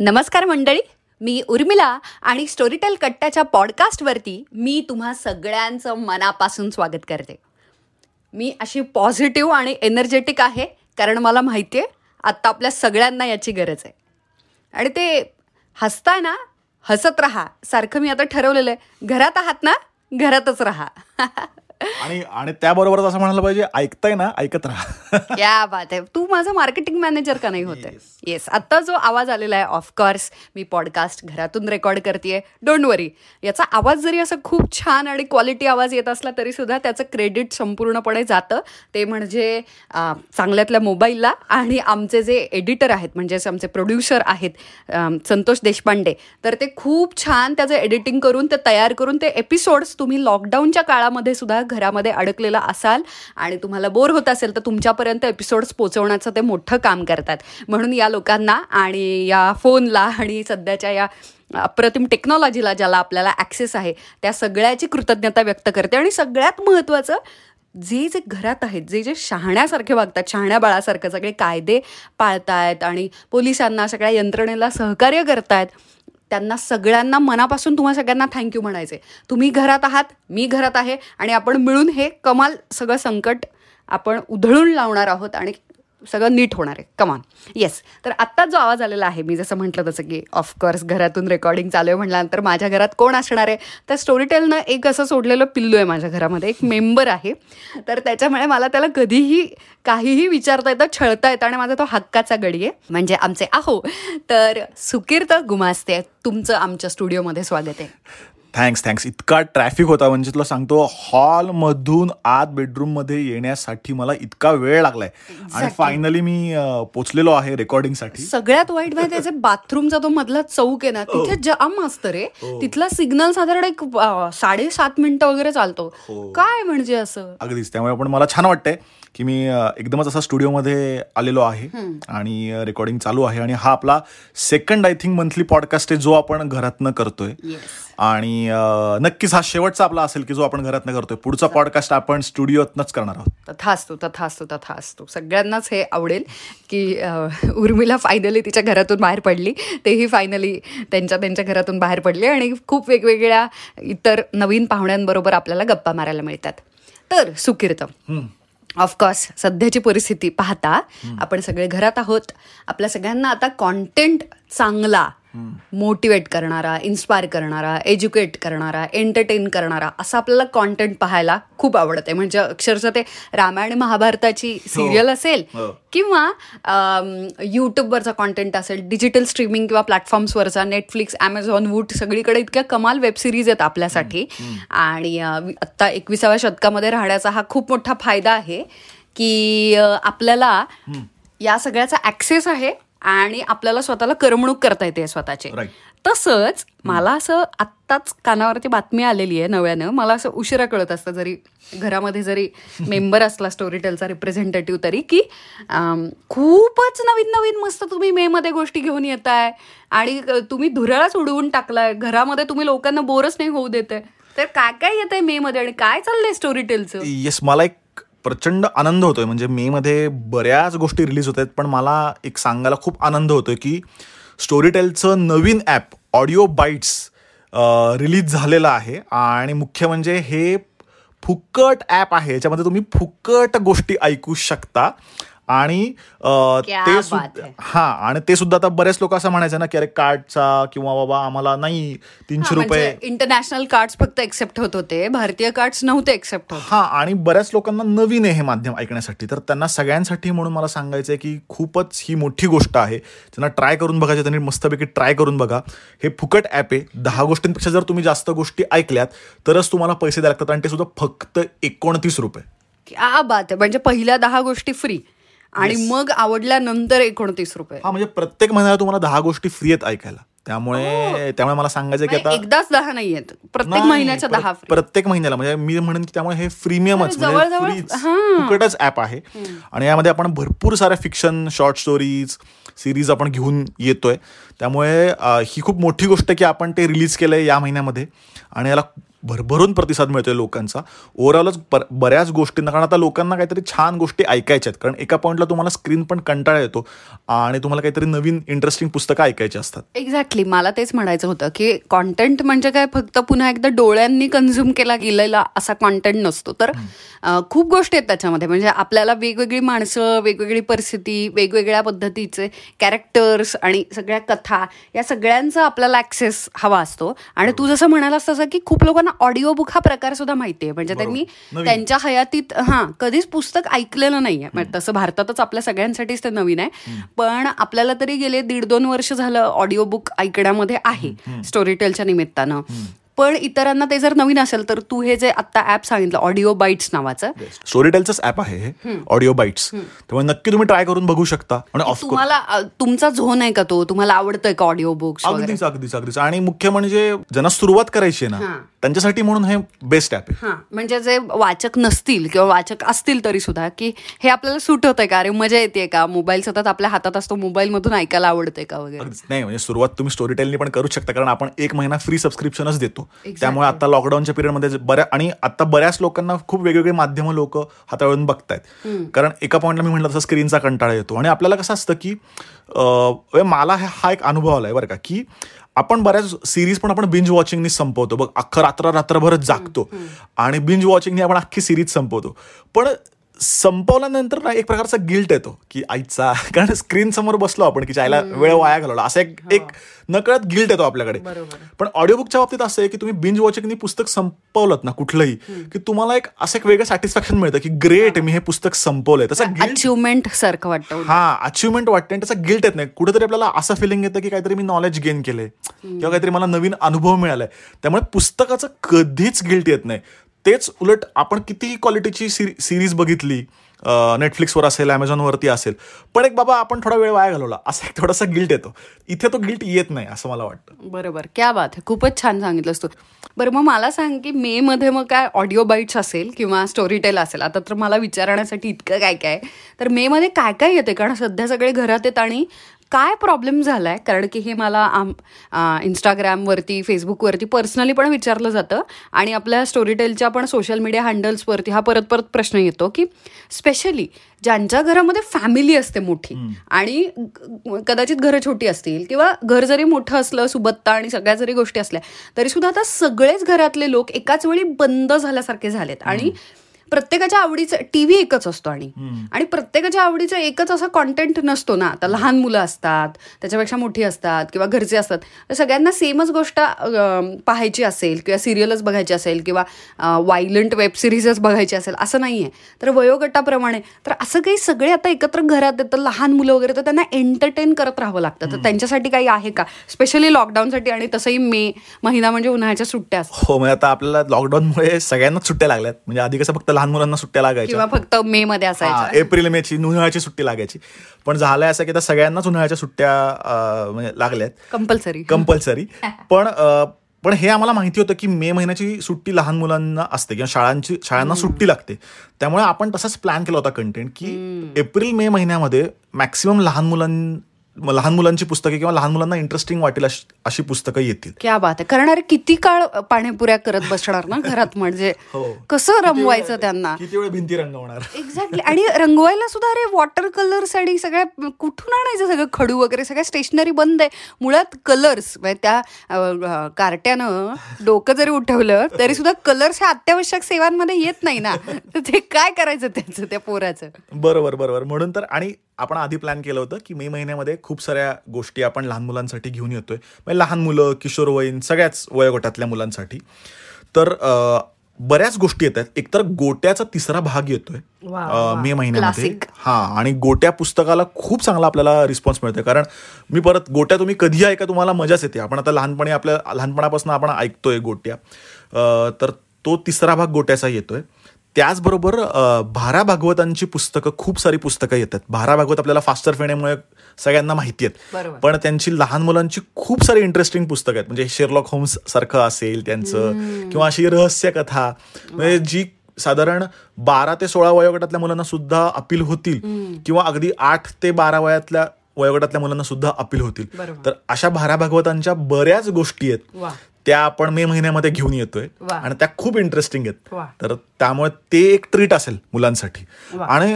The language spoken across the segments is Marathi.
नमस्कार मंडळी मी उर्मिला आणि स्टोरीटेल कट्ट्याच्या पॉडकास्टवरती मी तुम्हा सगळ्यांचं मनापासून स्वागत करते. मी अशी पॉझिटिव्ह आणि एनर्जेटिक आहे कारण मला माहिती आहे आत्ता आपल्या सगळ्यांना याची गरज आहे. आणि ते हसताय ना हसत राहा सारखं मी आता ठरवलेलं आहे. घरात आहात ना? घरातच राहा. आणि आणि त्याबरोबरच असं म्हणायला पाहिजे ऐकताय ना ऐकत राहा. क्या बात आहे. तू माझा मार्केटिंग मॅनेजर का नाही होते? येस आत्ता जो आवाज आलेला आहे ऑफकोर्स मी पॉडकास्ट घरातून रेकॉर्ड करते डोंट वरी याचा आवाज जरी असं खूप छान आणि क्वालिटी आवाज येत असला तरी सुद्धा त्याचं क्रेडिट संपूर्णपणे जातं. ते म्हणजे चांगल्यातल्या मोबाईलला आणि आमचे जे एडिटर आहेत म्हणजेच आमचे प्रोड्युसर आहेत संतोष देशपांडे तर ते खूप छान त्याचं एडिटिंग करून ते तयार करून ते एपिसोड्स तुम्ही लॉकडाऊनच्या काळामध्ये सुद्धा घरामध्ये अडकलेला असाल आणि तुम्हाला बोर होत असेल तर तुमच्यापर्यंत एपिसोड्स पोचवण्याचं ते मोठं काम करतात. म्हणून या लोकांना आणि या फोनला आणि सध्याच्या या अप्रतिम टेक्नॉलॉजीला ज्याला आपल्याला ॲक्सेस आहे त्या सगळ्याची कृतज्ञता व्यक्त करते. आणि सगळ्यात महत्त्वाचं जे जे घरात आहेत जे जे शहाण्यासारखे वागतात शहाण्या बाळासारखं सगळे कायदे पाळतायत आणि पोलिसांना सगळ्या यंत्रणेला सहकार्य करतायत त्यांना सगळ्यांना मनापासून तुम्हा सगळ्यांना थँक्यू म्हणायचे. तुम्ही घरात आहात मी घरात आहे आणि आपण मिळून हे कमाल सगळं संकट आपण उधळून लावणार आहोत आणि सगळं नीट होणार आहे. कमान येस तर आत्ता जो आवाज आलेला आहे मी जसं म्हटलं तसं की ऑफकोर्स घरातून रेकॉर्डिंग चालू आहे म्हटल्यानंतर माझ्या घरात कोण असणार आहे? तर स्टोरीटेलनं एक असं सोडलेलं पिल्लू आहे माझ्या घरामध्ये एक मेंबर आहे. तर त्याच्यामुळे मला त्याला कधीही काहीही विचारता येतं छळता येतं आणि माझा तो हक्काचा गडी आहे. म्हणजे आमचे आहो. तर सुकीर्त गुमास्ते. तुमचं आमच्या स्टुडिओमध्ये स्वागत आहे. थँक्स थँक्स इतका ट्रॅफिक होता म्हणजे तुला सांगतो हॉलमधून आत बेडरूममध्ये येण्यासाठी मला इतका वेळ लागलाय. आणि फायनली मी पोचलेलो आहे रेकॉर्डिंगसाठी सगळ्यात वाईट माहिती त्याचे बाथरूमचा तो मधला चौक आहे ना तिथे जाम असतं रे. तिथला सिग्नल साधारण एक साडेसात मिनिटं वगैरे चालतो. काय म्हणजे असं? अगदीच. त्यामुळे पण मला छान वाटतंय की मी एकदमच असा स्टुडिओमध्ये आलेलो आहे. आणि रेकॉर्डिंग चालू आहे. आणि हा आपला second I think monthly podcast आहे जो आपण घरातनं करतोय. आणि नक्कीच हा शेवटचा आपला असेल की जो आपण घरातनं करतोय. पुढचा पॉडकास्ट आपण स्टुडिओतनच करणार आहोत. तथा असतो तथा असतो तथा असतो सगळ्यांनाच हे आवडेल की उर्मिला फायनली तिच्या घरातून बाहेर पडली. तेही फायनली त्यांच्या त्यांच्या घरातून बाहेर पडले आणि खूप वेगवेगळ्या इतर नवीन पाहुण्यांबरोबर आपल्याला गप्पा मारायला मिळतात. तर सुकीर्त ऑफकोर्स सध्याची परिस्थिती पाहता आपण सगळे घरात आहोत. आपल्या सगळ्यांना आता कॉन्टेंट चांगला मोटिवेट करणारा इन्स्पायर करणारा एज्युकेट करणारा एंटरटेन करणारा असं आपल्याला कॉन्टेंट पाहायला खूप आवडते म्हणजे अक्षरशः ते रामायण महाभारताची सिरियल असेल हो. किंवा यूट्यूबवरचा कॉन्टेंट असेल डिजिटल स्ट्रीमिंग किंवा प्लॅटफॉर्म्सवरचा नेटफ्लिक्स ॲमेझॉन वूट सगळीकडे इतक्या कमाल वेब सिरीज आहेत आपल्यासाठी. आणि आत्ता एकविसाव्या शतकामध्ये राहण्याचा हा खूप मोठा फायदा आहे की आपल्याला या सगळ्याचा ऍक्सेस आहे. आणि आपल्याला स्वतःला करमणूक करता येते स्वतःची. तसंच मला असं आत्ताच कानावरती बातमी आलेली आहे नव्यानं. मला असं उशिरा कळत असतं जरी घरामध्ये जरी मेंबर असला स्टोरीटेलचा रिप्रेझेंटेटिव्ह तरी की खूपच नवीन नवीन मस्त तुम्ही मे मध्ये गोष्टी घेऊन येताय आणि अ, तुम्ही धुरळाच उडवून टाकलाय. घरामध्ये तुम्ही लोकांना बोरच नाही होऊ देते तर काय काय येत आहे मे मध्ये आणि काय चाललंय स्टोरीटेलचं येस मला एक प्रचंड आनंद होतोय. म्हणजे मेमध्ये बऱ्याच गोष्टी रिलीज होत आहेत पण मला एक सांगायला खूप आनंद होतोय की स्टोरीटेलचं नवीन ॲप ऑडिओ बाईट्स रिलीज झालेलं आहे. आणि मुख्य म्हणजे हे फुकट ॲप आहे. याच्यामध्ये तुम्ही फुकट गोष्टी ऐकू शकता. आणि ते है. आणि ते सुद्धा आता बरेच लोक असं म्हणायचं ना की अरे कार्डचा किंवा बाबा आम्हाला नाही तीनशे रुपये. इंटरनॅशनल कार्ड फक्त एक्सेप्ट होत होते भारतीय कार्ड नव्हते एक्सेप्ट होत. हा आणि बऱ्याच लोकांना नवीन आहे हे माध्यम ऐकण्यासाठी. तर त्यांना सगळ्यांसाठी म्हणून मला सांगायचं आहे की खूपच ही मोठी गोष्ट आहे. त्यांना ट्राय करून बघायचं त्यांनी मस्तपैकी ट्राय करून बघा. हे फुकट ॲप आहे. दहा गोष्टींपेक्षा जर तुम्ही जास्त गोष्टी ऐकल्यात तरच तुम्हाला पैसे द्यावे लागतात आणि ते सुद्धा फक्त एकोणतीस रुपये. बात आहे म्हणजे पहिल्या दहा गोष्टी फ्री आणि मग आवडल्यानंतर एकोणतीस रुपये. हा म्हणजे प्रत्येक महिन्याला तुम्हाला दहा गोष्टी फ्री आहेत ऐकायला. त्यामुळे त्यामुळे मला सांगायचं की आता नाही, एकदाच दहा नाही आहेत. प्रत्येक महिन्याच्या दहा प्रत्येक महिन्याला. म्हणजे मी म्हणेन की त्यामुळे हे फ्रीमियमच म्हणजे हां. फुकटच ऍप आहे. आणि यामध्ये आपण भरपूर साऱ्या फिक्शन शॉर्ट स्टोरीज सिरीज आपण घेऊन येतोय. त्यामुळे ही खूप मोठी गोष्ट की आपण ते रिलीज केलंय या महिन्यामध्ये. आणि याला भरभरून प्रतिसाद मिळतोय लोकांचा. ओव्हरऑलच बऱ्याच गोष्टींना कारण आता लोकांना काहीतरी छान गोष्टी ऐकायच्या आहेत. कारण एका पॉईंटला तुम्हाला स्क्रीन पण कंटाळा येतो आणि तुम्हाला काहीतरी नवीन इंटरेस्टिंग पुस्तकं ऐकायची असतात. एक्झॅक्टली मला तेच म्हणायचं होतं की कॉन्टेंट म्हणजे काय? फक्त पुन्हा एकदा डोळ्यांनी कन्झ्युम केला गेलेला असा कॉन्टेंट नसतो. तर खूप गोष्टी आहेत त्याच्यामध्ये. म्हणजे आपल्याला वेगवेगळी माणसं वेगवेगळी परिस्थिती वेगवेगळ्या पद्धतीचे कॅरेक्टर्स आणि सगळ्या कथा या सगळ्यांचा आपल्याला ऍक्सेस हवा असतो. आणि तू जसं म्हणालास तसं की खूप लोकांना ऑडिओ बुक हा प्रकार सुद्धा माहिती आहे म्हणजे त्यांनी. त्यांच्या हयातीत हा कधीच पुस्तक ऐकलेलं नाहीये. तसं भारतातच आपल्या सगळ्यांसाठीच ते नवीन आहे. पण आपल्याला तरी गेले दीड दोन वर्ष झालं ऑडिओ बुक ऐकण्यामध्ये आहे स्टोरी टेलच्या निमित्तानं. पण इतरांना ते जर नवीन असेल तर तू हे जे आता ऍप सांगितलं ऑडिओ बाईट्स नावाचं. स्टोरीटेलचंच ॲप आहे हे ऑडिओ बाईट्स त्यामुळे नक्की तुम्ही ट्राय करून बघू शकता. आणि तुम्हाला तुमचा झोन आहे का तो? तुम्हाला आवडतोय का ऑडिओ बुक्स अगदीच अगदीच अगदीच. आणि मुख्य म्हणजे ज्यांना सुरुवात करायची आहे ना त्यांच्यासाठी म्हणून हे बेस्ट ॲप आहे. हा म्हणजे जे वाचक नसतील किंवा वाचक असतील तरी सुद्धा की हे आपल्याला सूट होतंय का? अरे मजा येते का? मोबाईल सतत आपल्या हातात असतो मोबाईल मधून ऐकायला आवडतंय का वगैरे. नाही म्हणजे सुरुवात तुम्ही स्टोरी टेलनी पण करू शकता कारण आपण एक महिना फ्री सबस्क्रिप्शनच देतो. त्यामुळे आता लॉकडाऊनच्या पिरियडमध्ये बऱ्या आणि आता बऱ्याच लोकांना खूप वेगवेगळे माध्यम लोक हाताळून बघतायत. कारण एका पॉईंटला मी म्हटलं तसं स्क्रीनचा कंटाळा येतो. आणि आपल्याला कसं असतं की मला हा हा एक अनुभव आलाय बरं का की आपण बऱ्याच सिरीज पण आपण बिंज वॉचिंगनी संपवतो. बघ अख्खं रात्र रात्रभरच जागतो आणि बिंज वॉचिंगनी आपण अख्खी सिरीज संपवतो. पण संपवल्यानंतर ना एक प्रकारचा गिल्ट येतो की आईचा कारण स्क्रीन समोर बसलो आपण की चायला वेळ वाया घालवला. असं एक एक नकळत गिल्ट येतो आपल्याकडे. पण ऑडिओ बुकच्या बाबतीत असं आहे की तुम्ही बिंज वॉचिंगनी पुस्तक संपवलं ना कुठलंही की तुम्हाला एक असं एक वेगळं सॅटिस्फॅक्शन मिळतं की ग्रेट मी हे पुस्तक संपवलंय. त्याचा अचिव्हमेंट सारखं वाटतं हा अचिव्हमेंट वाटते आणि त्याचा गिल्ट येत नाही. कुठेतरी आपल्याला असं फिलिंग येतं की काहीतरी मी नॉलेज गेन केलंय. किंवा काहीतरी मला नवीन अनुभव मिळालाय. त्यामुळे पुस्तकाचं कधीच गिल्ट येत नाही. तेच उलट आपण कितीही क्वालिटीची सिरी सिरीज बघितली नेटफ्लिक्सवर असेल अमेझॉनवरती असेल पण एक बाबा आपण थोडा वेळ वाया घालवला. असा एक थोडासा गिल्ट येतो. इथे तो गिल्ट येत नाही असं मला वाटतं. बरोबर. क्या बात आहे खूपच छान सांगितलंस तू. बरं मग मला सांग की मे मध्ये मग काय ऑडिओ बाईट्स असेल किंवा स्टोरी टेल असेल? आता तर मला विचारण्यासाठी इतकं काय काय आहे. तर मे मध्ये काय काय येते? कारण सध्या सगळे घरात येत आणि काय प्रॉब्लेम झालाय? कारण की हे मला आम इंस्टाग्रामवरती फेसबुकवरती पर्सनली पण विचारलं जातं आणि आपल्या स्टोरी टेलच्या पण सोशल मीडिया हँडल्सवरती हा परत परत प्रश्न येतो की स्पेशली ज्यांच्या घरामध्ये फॅमिली असते मोठी आणि कदाचित घरं छोटी असतील किंवा घर जरी मोठं असलं सुबत्ता आणि सगळ्या जरी गोष्टी असल्या तरी सुद्धा आता सगळेच घरातले लोक एकाच वेळी बंद झाल्यासारखे झालेत. आणि प्रत्येकाच्या आवडीचं टीव्ही एकच असतो आणि. आणि प्रत्येकाच्या आवडीचं एकच असा कॉन्टेंट नसतो ना. आता लहान मुलं असतात त्याच्यापेक्षा मोठी असतात किंवा घरचे असतात. तर सगळ्यांना सेमच गोष्ट पाहायची असेल किंवा सिरियलच बघायची असेल किंवा वायलंट वेब सिरीजच बघायची असेल असं नाही आहे तर वयोगटाप्रमाणे तर असं काही सगळे आता एकत्र घरात येतात लहान मुलं वगैरे तर त्यांना एंटरटेन करत राहावं लागतं. तर त्यांच्यासाठी काही आहे का? स्पेशली लॉकडाऊनसाठी आणि तसंही मे महिना म्हणजे उन्हाळ्याच्या सुट्ट्या हो म्हणजे आता आपल्याला लॉकडाऊनमुळे सगळ्यांनाच सुट्ट्या लागल्यात. म्हणजे आधी कसं फक्त लहान मुलांना सुट्ट्या लागायच्या. किंवा फक्त मे मध्ये असायच्या. एप्रिल मेची उन्हाळ्याची सुट्टी लागायची. पण झालंय असं की आता सगळ्यांनाच उन्हाळ्याच्या सुट्ट्या म्हणजे लागल्यात. कंपल्सरी कंपल्सरी पण पण हे आम्हाला माहिती होतं की मे महिन्याची सुट्टी लहान मुलांना असते किंवा शाळांची शाळांना सुट्टी लागते. त्यामुळे आपण तसाच प्लॅन केला होता कंटेंट की एप्रिल मे महिन्यामध्ये मॅक्सिमम लहान मुलां लहान मुलांची पुस्तके किंवा लहान मुलांना इंटरेस्टिंग वाटेल अशी पुस्तकं येतील. क्या बात आहे. कारण अरे किती काळ पाणीपुऱ्या करत बसणार ना घरात म्हणजे? हो. कसं रमवायचं त्यांना? किती वेळ भिंती रंगवणार? एक्झॅक्टली आणि रंगवायला सुद्धा अरे वॉटर कलर्स आणि सगळ्या कुठून आणायचं सगळं खडू वगैरे? सगळ्या स्टेशनरी बंद आहे. मुळात कलर्स म्हणजे त्या कार्ट्यानं डोकं जरी उठवलं तरी सुद्धा कलर्स ह्या अत्यावश्यक सेवांमध्ये येत नाही ना. तर ते काय करायचं त्याचं त्या पोराचं? बरोबर बरोबर. म्हणून तर आणि आपण आधी प्लॅन केलं होतं की मे महिन्यामध्ये खूप साऱ्या गोष्टी आपण लहान मुलांसाठी घेऊन येतोय. म्हणजे लहान मुलं किशोरवयीन सगळ्याच वयोगटातल्या मुलांसाठी. तर बऱ्याच गोष्टी येत आहेत एकतर गोट्याचा तिसरा भाग येतोय. मे महिन्यामध्ये. हा आणि गोट्या पुस्तकाला खूप चांगला आपल्याला रिस्पॉन्स मिळतोय. कारण मी परत गोट्या तुम्ही कधी ऐका तुम्हाला मजाच येते. आपण आता लहानपणी आपल्या लहानपणापासून आपण ऐकतोय गोट्या. तर तो तिसरा भाग गोट्याचा येतोय. त्याचबरोबर भारा भागवतांची पुस्तकं खूप सारी पुस्तकं येतात. भारा भागवत आपल्याला फास्टर फेण्यामुळे सगळ्यांना माहिती आहेत. पण त्यांची लहान मुलांची खूप सारी इंटरेस्टिंग पुस्तकं आहेत. म्हणजे शेरलॉक होम्स सारखं असेल त्यांचं किंवा अशी रहस्य कथा. म्हणजे जी साधारण बारा ते सोळा वयोगटातल्या मुलांना सुद्धा अपील होतील किंवा अगदी आठ ते बारा वयातल्या वयोगटातल्या मुलांना सुद्धा अपील होतील. तर अशा भारा भागवतांच्या बऱ्याच गोष्टी आहेत. त्या आपण मे महिन्यामध्ये घेऊन येतोय. आणि त्या खूप इंटरेस्टिंग आहेत. तर त्यामुळे ते एक ट्रीट असेल मुलांसाठी. आणि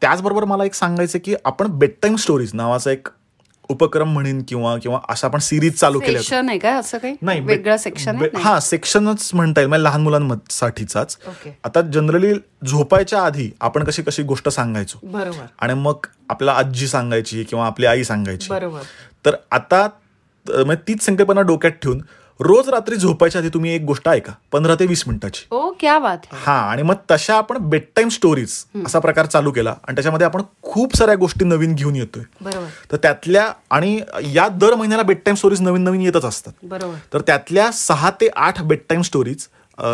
त्याचबरोबर मला एक सांगायचं की आपण बेड टाईम स्टोरीज नावाचा एक उपक्रम म्हणेन किंवा किंवा असं आपण सिरीज चालू केले सेक्शन आहे का असं काही? नाही वेगळं सेक्शन हा सेक्शनच म्हणता येईल म्हणजे लहान मुलांसाठीचाच. आता जनरली झोपायच्या आधी आपण कशी कशी गोष्ट सांगायचो? बरोबर. आणि मग आपल्याला आजी सांगायची किंवा आपली आई सांगायची. बरोबर. तर आता म्हणजे तीच संकल्पना डोक्यात ठेवून रोज रात्री झोपायच्या आधी तुम्ही एक गोष्ट ऐका पंधरा ते वीस मिनिटाची. ओ क्या बात है. हा आणि मग तशा आपण बेड टाईम स्टोरीज असा प्रकार चालू केला आणि त्याच्यामध्ये आपण खूप साऱ्या गोष्टी नवीन घेऊन येतोय. बरोबर. तर त्यातल्या आणि या दर महिन्याला बेड टाईम स्टोरीज नवीन नवीन येतच असतात. बरोबर. तर त्यातल्या सहा ते आठ बेड टाईम स्टोरीज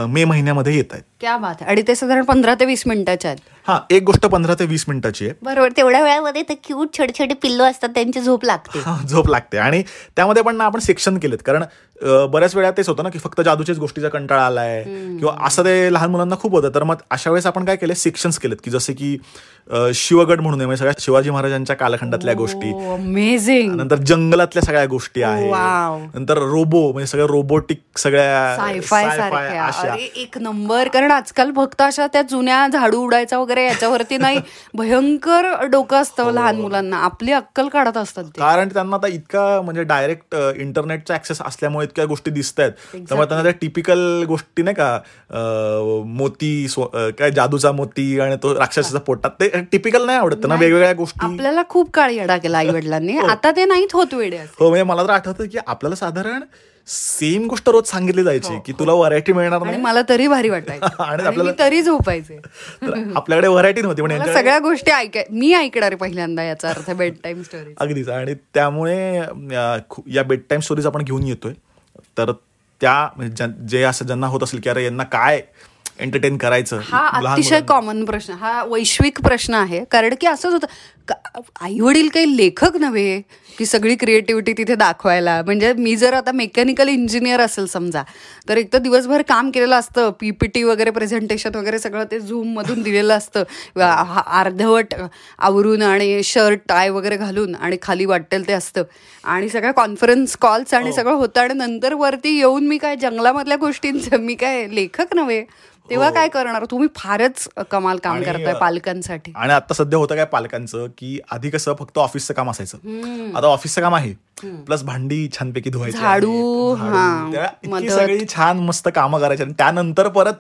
मे महिन्यामध्ये येत आहेत. क्या बात आणि ते साधारण पंधरा ते वीस मिनिटाच्या आहेत. हा एक गोष्ट पंधरा ते वीस मिनिटाची आहे. बरोबर तेवढ्या वेळामध्ये ते क्यूट छोटे छोटे पिल्लो असतात त्यांची झोप लागते. हा, झोप लागते. आणि त्यामध्ये पण ना आपण सेक्शन केलेत कारण अ, बऱ्याच वेळा तेच होतं ना की फक्त जादूच्याच गोष्टीचा कंटाळा आलाय किंवा असं ते लहान मुलांना खूप होतं. तर मग अशा वेळेस आपण काय केले सेक्शन्स केलेत की जसे की अ, शिवगड म्हणून आहे म्हणजे सगळ्या शिवाजी महाराजांच्या कालखंडातल्या गोष्टी. अमेझिंग नंतर जंगलातल्या सगळ्या गोष्टी Wow. आहेत. नंतर रोबो म्हणजे सगळ्या रोबोटिक सगळ्या सायफाय sci-fi सारख्या. अशा. अरे एक नंबर कारण आजकाल फक्त अशा त्या जुन्या झाडू उडायचा वगैरे याच्यावरती नाही भयंकर डोकं असतं लहान मुलांना. आपली अक्कल काढत असतात कारण त्यांना आता इतका म्हणजे डायरेक्ट इंटरनेटचा ऍक्सेस असल्यामुळे इतक्या गोष्टी दिसत आहेत त्यामुळे त्यांना त्या टिपिकल गोष्टी नाही का मोती काय जादूचा मोती आणि तो राक्षसाचा पोटात ते टिपिकल नाही आवडत. त्यांना वेगवेगळ्या गोष्टी आपल्याला खूप काळ येडा केला आई वडिलांनी. आता ते नाहीत होत वेडे असे. हो म्हणजे मला तर आठवतं की आपल्याला साधारण सेम गोष्ट रोज सांगितली जायची की तुला व्हरायटी मिळणार नाही. मला तरी भारी वाटायचं. आणि आपल्याला- तरी झोपायचे. आपल्याकडे व्हरायटी नव्हती यांच्याकडे सगळ्या गोष्टी ऐकाय मी ऐकणार पहिल्यांदा याचा अर्थ बेड टाइम स्टोरी अगदीच. आणि त्यामुळे या बेड टाईम स्टोरीज आपण घेऊन येतोय. तर त्या म्हणजे जे असं ज्यांना होत असेल की अरे यांना काय एंटरटेन करायचं हा अतिशय कॉमन प्रश्न हा वैश्विक प्रश्न आहे. कारण की असंच होतं आई वडील काही लेखक नव्हे की सगळी क्रिएटिव्हिटी तिथे दाखवायला. म्हणजे मी जर आता मेकॅनिकल इंजिनियर असेल समजा तर एक तर दिवसभर काम केलेलं असतं. पीपीटी वगैरे प्रेझेंटेशन वगैरे सगळं ते झूम मधून दिलेलं असतं. हा- अर्धवट आवरून आणि शर्ट टाय वगैरे घालून आणि खाली वाटेल ते असतं. आणि सगळ्या कॉन्फरन्स कॉल्स आणि सगळं होतं. आणि नंतर वरती येऊन मी काय जंगलामधल्या गोष्टींचं मी काय लेखक नव्हे. तेव्हा काय करणार? तुम्ही फारच कमाल काम करताय पालकांसाठी. आणि आता सध्या होतं काय पालकांचं? की आधी कसं फक्त ऑफिसचं काम असायचं आता ऑफिसचं काम आहे प्लस भांडी छानपैकी धुवायची झाडू. हां, इतकी. सगळी छान मस्त कामं करायची आणि त्यानंतर परत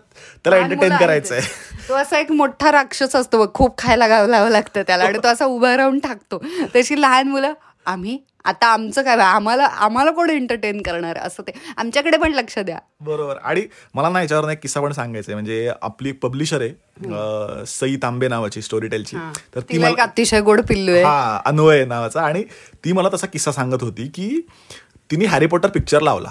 त्याला एंटरटेन करायचंय. तो असा एक मोठा राक्षस असतो खूप खायला गावं लावं लागतं त्याला आणि तो असा उभा राहून टाकतो तशी लहान मुलं आम्ही आता आमचं काय आम्हाला आम्हाला कोण एंटरटेन करणार? असं ते. आमच्याकडे पण लक्ष द्या. बरोबर. आणि मला ना याच्यावर एक किस्सा पण सांगायचा म्हणजे आपली पब्लिशर आहे सई तांबे नावाची स्टोरी टेलची तर ती मला अतिशय गोड पिल्लू आहे. हा अन्वय नावाचा. आणि ती मला तसा किस्सा सांगत होती की तिने हॅरी पॉटर पिक्चर लावला.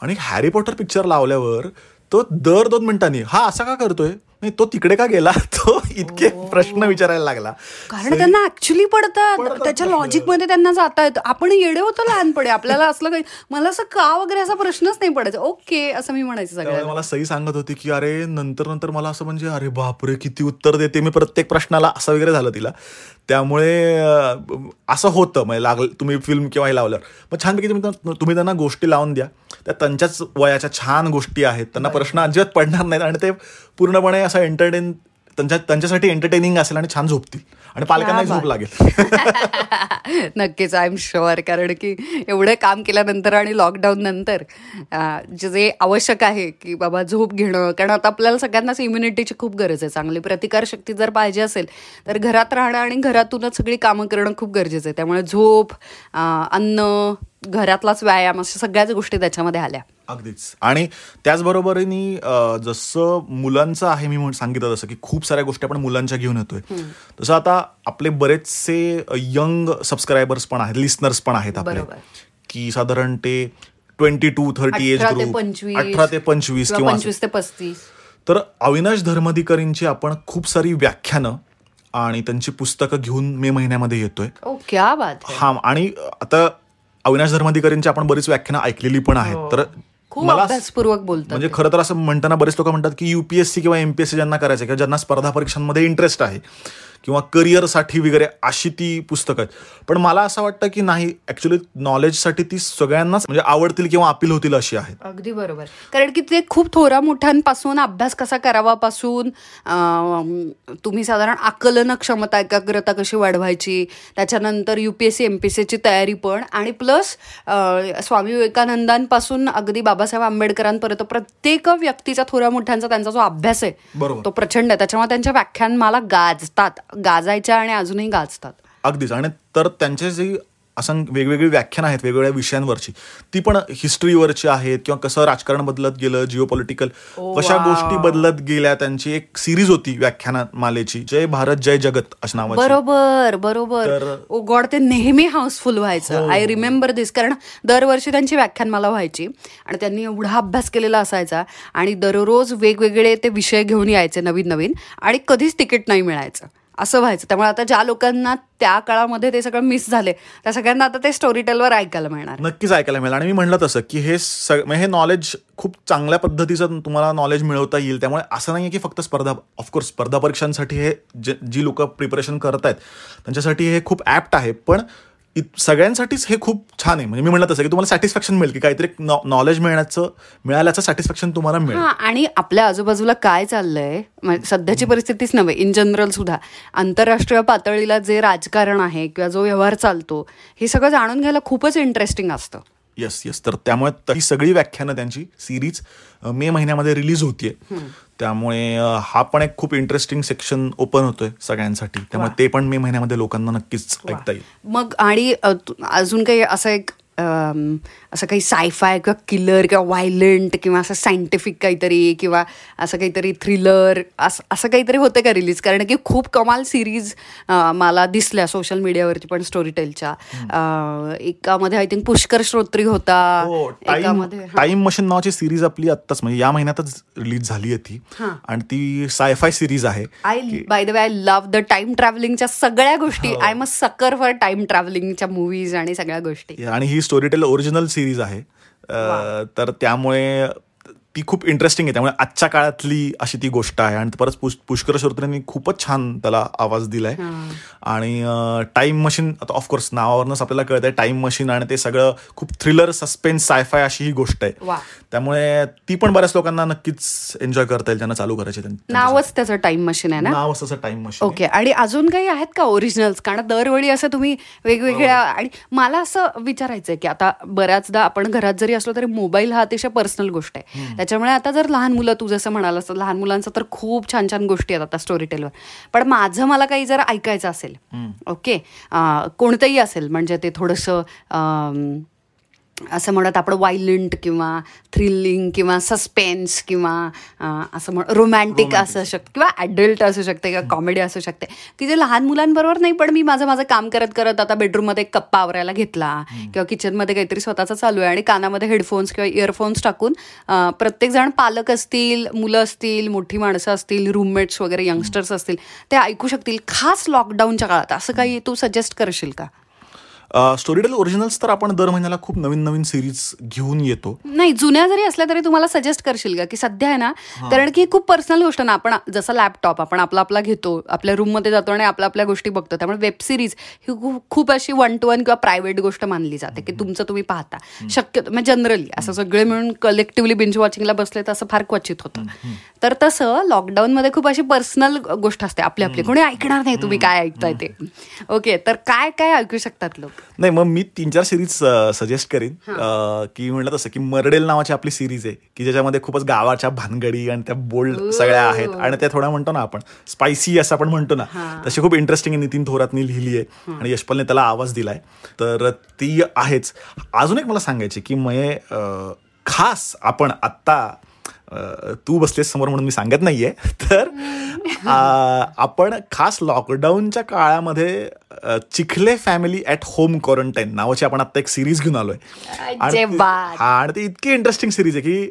आणि हॅरी पॉटर पिक्चर लावल्यावर तो दर दोन मिनिटांनी हा असा का करतोय? नाही तो तिकडे का गेला? तो इतके प्रश्न विचारायला लागला. कारण त्यांना ऍक्च्युली पडतात त्याच्या. लॉजिकमध्ये त्यांना जाता येतं. आपण येडे होतो लहानपणी. आपल्याला असलं काही मला असं का वगैरे असा प्रश्नच नाही पडायचा. ओके असं मी म्हणायचं सगळ्यांना. मला सई सांगत होती की अरे नंतर नंतर मला असं म्हणजे अरे बापरे किती उत्तर देते मी प्रत्येक प्रश्नाला. असं वगैरे झालं तिला. त्यामुळे असं होतं. म्हणजे लागलं तुम्ही फिल्म किंवा हे लावल्यावर. मग छानपैकी तुम्ही तुम्ही त्यांना गोष्टी लावून द्या. त्या त्यांच्याच वयाच्या छान गोष्टी आहेत. त्यांना प्रश्न अजिबात पडणार नाहीत. आणि ते पूर्णपणे असं एंटरटेन त्यांच्या त्यांच्यासाठी एंटरटेनिंग असेल आणि छान झोपतील. आणि पालकांना झोप लागेल. नक्कीच आय एम शुअर कारण की एवढं काम केल्यानंतर आणि लॉकडाऊन नंतर जे जे आवश्यक आहे की बाबा झोप घेणं कारण आता आपल्याला सगळ्यांनाच इम्युनिटीची खूप गरज आहे. चांगली प्रतिकारशक्ती जर पाहिजे असेल तर घरात राहणं आणि घरातूनच सगळी कामं करणं खूप गरजेचं आहे. त्यामुळे झोप अन्न घरातलाच व्यायाम अशा सगळ्याच गोष्टी त्याच्यामध्ये आल्या. अगदीच. आणि त्याचबरोबरीने जसं मुलांचं आहे मी म्हण- सांगितलं जसं की खूप साऱ्या गोष्टी आपण मुलांच्या घेऊन येतोय. तसं आता आपले बरेचसे यंग सबस्क्रायबर्स पण आहेत लिस्नर्स पण आहेत आपले. की साधारण ते ट्वेंटी टू थर्टी एज अठरा ते ग्रुप पंचवीस अठरा ते पंचवीस किंवा. पंचवीस ते पस्तीस. तर अविनाश धर्मधिकारींची आपण खूप सारी व्याख्यानं आणि त्यांची पुस्तकं घेऊन मे महिन्यामध्ये येतोय. हा आणि आता अविनाश धर्माधिकारींची आपण बरीच व्याख्यानं ऐकलेली पण आहेत. तर हो. खूप मला अभ्यासपूर्वक बोलतात म्हणजे खरं तर असं म्हणताना बरेच लोक म्हणतात की युपीएससी किंवा एमपीएससी ज्यांना करायचं किंवा ज्यांना स्पर्धा परीक्षांमध्ये इंटरेस्ट आहे. किंवा करिअरसाठी वगैरे अशी ती पुस्तकं आहेत. पण मला असं वाटतं की नाही ऍक्च्युली नॉलेजसाठी ती सगळ्यांनाच म्हणजे आवडतील किंवा अपील होतील अशी आहेत. अगदी बरोबर. कारण की ते खूप थोरा मोठ्यांपासून अभ्यास कसा करावा पासून अं, तुम्ही साधारण आकलन क्षमता एकाग्रता कशी वाढवायची त्याच्यानंतर युपीएससी एमपीएससीची तयारी पण आणि प्लस स्वामी विवेकानंदांपासून अगदी बाबासाहेब आंबेडकरांपर्यंत प्रत्येक व्यक्तीचा थोऱ्या मोठ्यांचा त्यांचा जो अभ्यास आहे बरोबर. तो प्रचंड आहे. त्याच्यामुळे त्यांच्या व्याख्यान मला गाजतात. गाजायच्या आणि अजूनही गाजतात. अगदीच. आणि तर त्यांचे जे असं वेगवेगळी व्याख्यान आहेत वेगवेगळ्या विषयांवरची ती पण हिस्ट्रीवरची आहेत किंवा कसं राजकारण बदलत गेलं जिओ पॉलिटिकल कशा. गोष्टी बदलत गेल्या त्यांची एक सिरीज होती व्याख्यानमालेची जय भारत जय जगत अशा नावाची. बरोबर बरोबर. ओ गॉड ते नेहमी हाऊसफुल व्हायचं. आय रिमेंबर दिस कारण दरवर्षी त्यांची व्याख्यान मला व्हायची आणि त्यांनी एवढा अभ्यास केलेला असायचा आणि दररोज वेगवेगळे ते विषय घेऊन यायचे नवीन नवीन आणि कधीच तिकीट नाही मिळायचं. असं व्हायचं. त्यामुळे आता ज्या लोकांना त्या काळामध्ये ते सगळं मिस झाले त्या सगळ्यांना आता ते स्टोरी टेलवर ऐकायला मिळणार. नक्कीच ऐकायला मिळेल. आणि मी म्हणलं तसं की हे सग हे नॉलेज खूप चांगल्या पद्धतीचं तुम्हाला नॉलेज मिळवता येईल. त्यामुळे असं नाही आहे की फक्त स्पर्धा ऑफकोर्स स्पर्धा परीक्षांसाठी हे जे जी लोक प्रिपरेशन करत आहेत त्यांच्यासाठी हे खूप ॲप्ट आहे. पण सगळ्यांसाठीच हे खूप छान आहे. म्हणजे मी म्हणलं तसं की तुम्हाला सॅटिस्फॅक्शन मिळेल की काहीतरी नॉलेज मिळण्याचं मिळाल्याचं सॅटिस्फॅक्शन तुम्हाला मिळेल. आणि आपल्या आजूबाजूला काय चाललंय? सध्याची परिस्थितीच नव्हे इन जनरल सुद्धा. आंतरराष्ट्रीय पातळीला जे राजकारण आहे किंवा जो व्यवहार चालतो हे सगळं जाणून घ्यायला खूपच इंटरेस्टिंग असतं. येस येस तर त्यामुळे त- ही सगळी व्याख्यानं त्यांची सिरीज मे महिन्यामध्ये रिलीज होतीये. त्यामुळे हा पण एक खूप इंटरेस्टिंग सेक्शन ओपन होतोय सगळ्यांसाठी. त्यामुळे ते पण मे महिन्यामध्ये लोकांना नक्कीच ऐकता येईल. मग आणि अजून काही असं एक असं काही सायफाय किंवा किलर किंवा व्हायलंट किंवा असं सायंटिफिक काहीतरी किंवा असं काहीतरी थ्रिलर असं असं काहीतरी होतं का रिलीज कारण की खूप कमाल सिरीज मला दिसल्या सोशल मीडियावरती पण स्टोरी टेलच्या एकामध्ये आय थिंक पुष्कर श्रोत्री होता. टाइम एकामध्ये टाइम मशीन नावाची सिरीज आपली आत्ताच म्हणजे या महिन्यातच रिलीज झाली आहे ती आणि ती सायफाय सिरीज आहे. I by the way I love the time ट्रॅव्हलिंगच्या सगळ्या गोष्टी. I am a sucker for time ट्रॅव्हलिंगच्या movies आणि सगळ्या गोष्टी. आणि ही स्टोरी टेल ओरिजिनल सिरीज आहे तर त्यामुळे ती खूप इंटरेस्टिंग आहे. त्यामुळे आजच्या काळातली अशी ती गोष्ट आहे. आणि परत पुष- पुष्कर श्रोत्रेंनी खूपच छान त्याला आवाज दिलाय. आणि टाइम मशीन आता ऑफकोर्स नावावरनच आपल्याला कळत आहे टाइम मशीन आणि ते सगळं खूप थ्रिलर सस्पेन्स सायफाय अशी ही गोष्ट आहे. त्यामुळे ती पण बऱ्याच लोकांना नक्कीच एन्जॉय करता येईल त्यांना चालू करायची नावच त्याचं टाइम मशीन आहे ना? नाव असं टाइम मशीन ओके आणि अजून काही आहेत का ओरिजिनल्स कारण दरवेळी असं तुम्ही वेगवेगळ्या आणि मला असं विचारायचं आहे की आता बऱ्याचदा आपण घरात जरी असलो तरी मोबाईल हा अतिशय पर्सनल गोष्ट आहे. त्याच्यामुळे आता जर लहान मुलं तू जसं म्हणालास तर लहान मुलांचं तर खूप छान छान गोष्टी आहेत आता स्टोरी टेलवर पण माझं मला काही जर ऐकायचं असेल ओके? कोणतंही असेल म्हणजे ते थोडंसं असं म्हणत आपण वायलंट किंवा थ्रिलिंग किंवा सस्पेन्स किंवा असं म्हण रोमॅन्टिक असू शकतं किंवा ॲडल्ट असू शकते किंवा कॉमेडी असू शकते. की जे लहान मुलांबरोबर नाही पण मी माझं माझं काम करत करत आता बेडरूममध्ये एक कप्पा आवरायला घेतला. किंवा किचनमध्ये काहीतरी स्वतःचं चालू आहे आणि कानामध्ये हेडफोन्स किंवा इयरफोन्स टाकून प्रत्येकजण पालक असतील मुलं असतील मोठी माणसं असतील रूममेट्स वगैरे यंगस्टर्स असतील ते ऐकू शकतील. खास लॉकडाऊनच्या काळात असं काही तू सजेस्ट करशील का? स्टोरीटेल ओरिजिनल्स तर आपण दर महिन्याला खूप नवीन नवीन सिरीज घेऊन येतो. नाही जुन्या जरी असल्या तरी तुम्हाला सजेस्ट करशील का की सध्या आहे ना कारण की खूप पर्सनल गोष्ट ना आपण जसं लॅपटॉप आपण आपला आपला घेतो आपल्या रूममध्ये जातो आणि आपल्या आपल्या गोष्टी बघतो त्यामुळे वेब सिरीज ही खूप अशी वन टू वन किंवा प्रायव्हेट गोष्ट मानली जाते की तुमचं तुम्ही पाहता. शक्यतो म्हणजे जनरली असं सगळे मिळून कलेक्टिव्हली बिंच वॉचिंगला बसले तर असं फार क्वचित होतं. तर तसं लॉकडाऊनमध्ये खूप अशी पर्सनल गोष्ट असते आपली आपली कोणी ऐकणार नाही तुम्ही काय ऐकताय ते. ओके तर काय काय ऐकू शकतात लोक? नाही मग मी तीन चार सिरीज सजेस्ट करीन. की म्हणलं तसं की मर्डेल नावाची आपली सिरीज आहे की ज्याच्यामध्ये खूपच गावाच्या भानगडी आणि त्या बोल्ड सगळ्या आहेत. आणि त्या थोड्या म्हणतो ना आपण स्पायसी असं आपण म्हणतो ना तशी खूप इंटरेस्टिंग नितीन थोरातनी लिहिली आहे. आणि यशपालने त्याला आवाज दिलाय. तर ती आहेच. अजून एक मला सांगायची की मये खास आपण आत्ता तू बसलेस समोर म्हणून मी सांगत नाहीये. तर आपण खास लॉकडाऊनच्या काळामध्ये Chikhale family at home quarantine नावाची आपण आता एक सिरीज घेऊन आलोय. आणि ती इतकी इंटरेस्टिंग सिरीज आहे की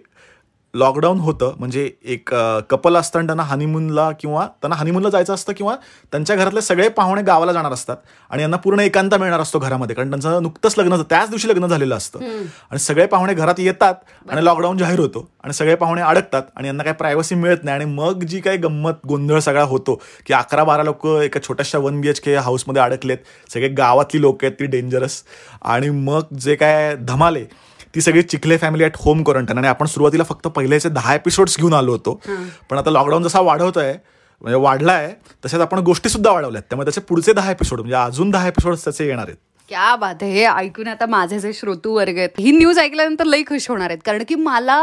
लॉकडाऊन होतं म्हणजे एक कपल असतं आणि त्यांना हनीमूनला किंवा त्यांना हनीमूनला जायचं असतं किंवा त्यांच्या घरातले सगळे पाहुणे गावाला जाणार असतात आणि यांना पूर्ण एकांत मिळणार असतो घरामध्ये कारण त्यांचं नुकतंच लग्न त्याच दिवशी लग्न झालेलं असतं. आणि सगळे पाहुणे घरात येतात आणि लॉकडाऊन जाहीर होतो आणि सगळे पाहुणे अडकतात आणि यांना काही प्रायव्हसी मिळत नाही आणि मग जी काही गंमत गोंधळ सगळा होतो की अकरा बारा लोक एका छोट्याशा वन बी एच के हाऊसमध्ये अडकलेत सगळे गावातली लोक आहेत ती डेंजरस आणि मग जे काय धमाले ती सगळी Chikhale family at home quarantine आणि आपण सुरुवातीला फक्त पहिल्याचे दहा एपिसोड्स घेऊन आलो होतो. पण आता लॉकडाऊन जसा वाढवत आहे म्हणजे वाढला आहे तशाच आपण गोष्टी सुद्धा वाढवल्यात. त्यामुळे त्याचे पुढचे दहा एपिसोड म्हणजे अजून दहा एपिसोड त्याचे येणार आहेत. क्या बात आहे. हे ऐकून आता माझे जे श्रोतू वर्ग आहेत ही न्यूज ऐकल्यानंतर लई खुश होणार आहेत. कारण की मला